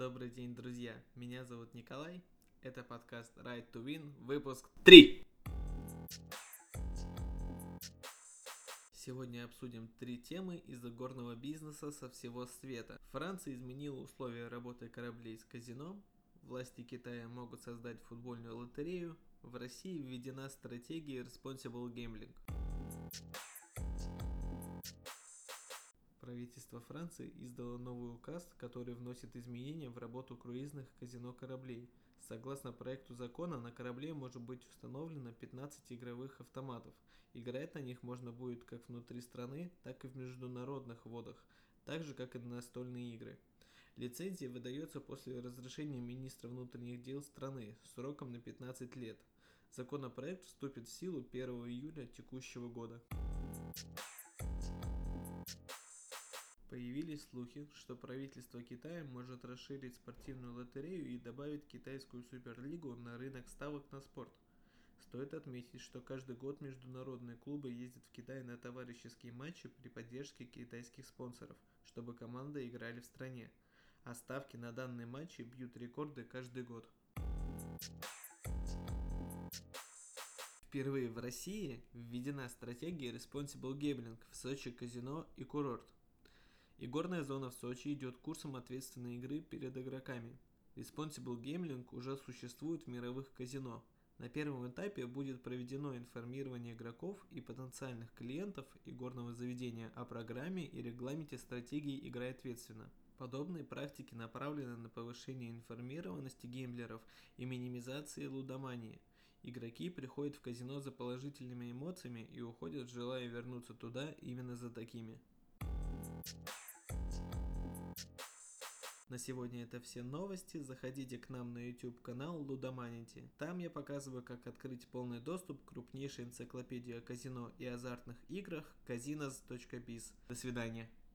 Добрый день, друзья. Меня зовут Николай. Это подкаст Right to Win, выпуск 3. Сегодня обсудим три темы из горного бизнеса со всего света. Франция изменила условия работы кораблей с казино. Власти Китая могут создать футбольную лотерею. В России введена стратегия Responsible Gambling. Правительство Франции издало новый указ, который вносит изменения в работу круизных казино кораблей. Согласно проекту закона, на корабле может быть установлено 15 игровых автоматов. Играть на них можно будет как внутри страны, так и в международных водах, так же как и на настольные игры. Лицензия выдается после разрешения министра внутренних дел страны сроком на 15 лет. Законопроект вступит в силу 1 июля текущего года. Появились слухи, что правительство Китая может расширить спортивную лотерею и добавить китайскую суперлигу на рынок ставок на спорт. Стоит отметить, что каждый год международные клубы ездят в Китай на товарищеские матчи при поддержке китайских спонсоров, чтобы команды играли в стране. А ставки на данные матчи бьют рекорды каждый год. Впервые в России введена стратегия Responsible Gambling в Сочи казино и курорт. Игорная зона в Сочи идет курсом ответственной игры перед игроками. Responsible Gambling уже существует в мировых казино. На первом этапе будет проведено информирование игроков и потенциальных клиентов игорного заведения о программе и регламенте стратегии «Играй ответственно». Подобные практики направлены на повышение информированности геймблеров и минимизации лудомании. Игроки приходят в казино за положительными эмоциями и уходят, желая вернуться туда именно за такими. На сегодня это все новости. Заходите к нам на YouTube канал Лудоманити. Там я показываю, как открыть полный доступ к крупнейшей энциклопедии о казино и азартных играх casinos.biz. До свидания.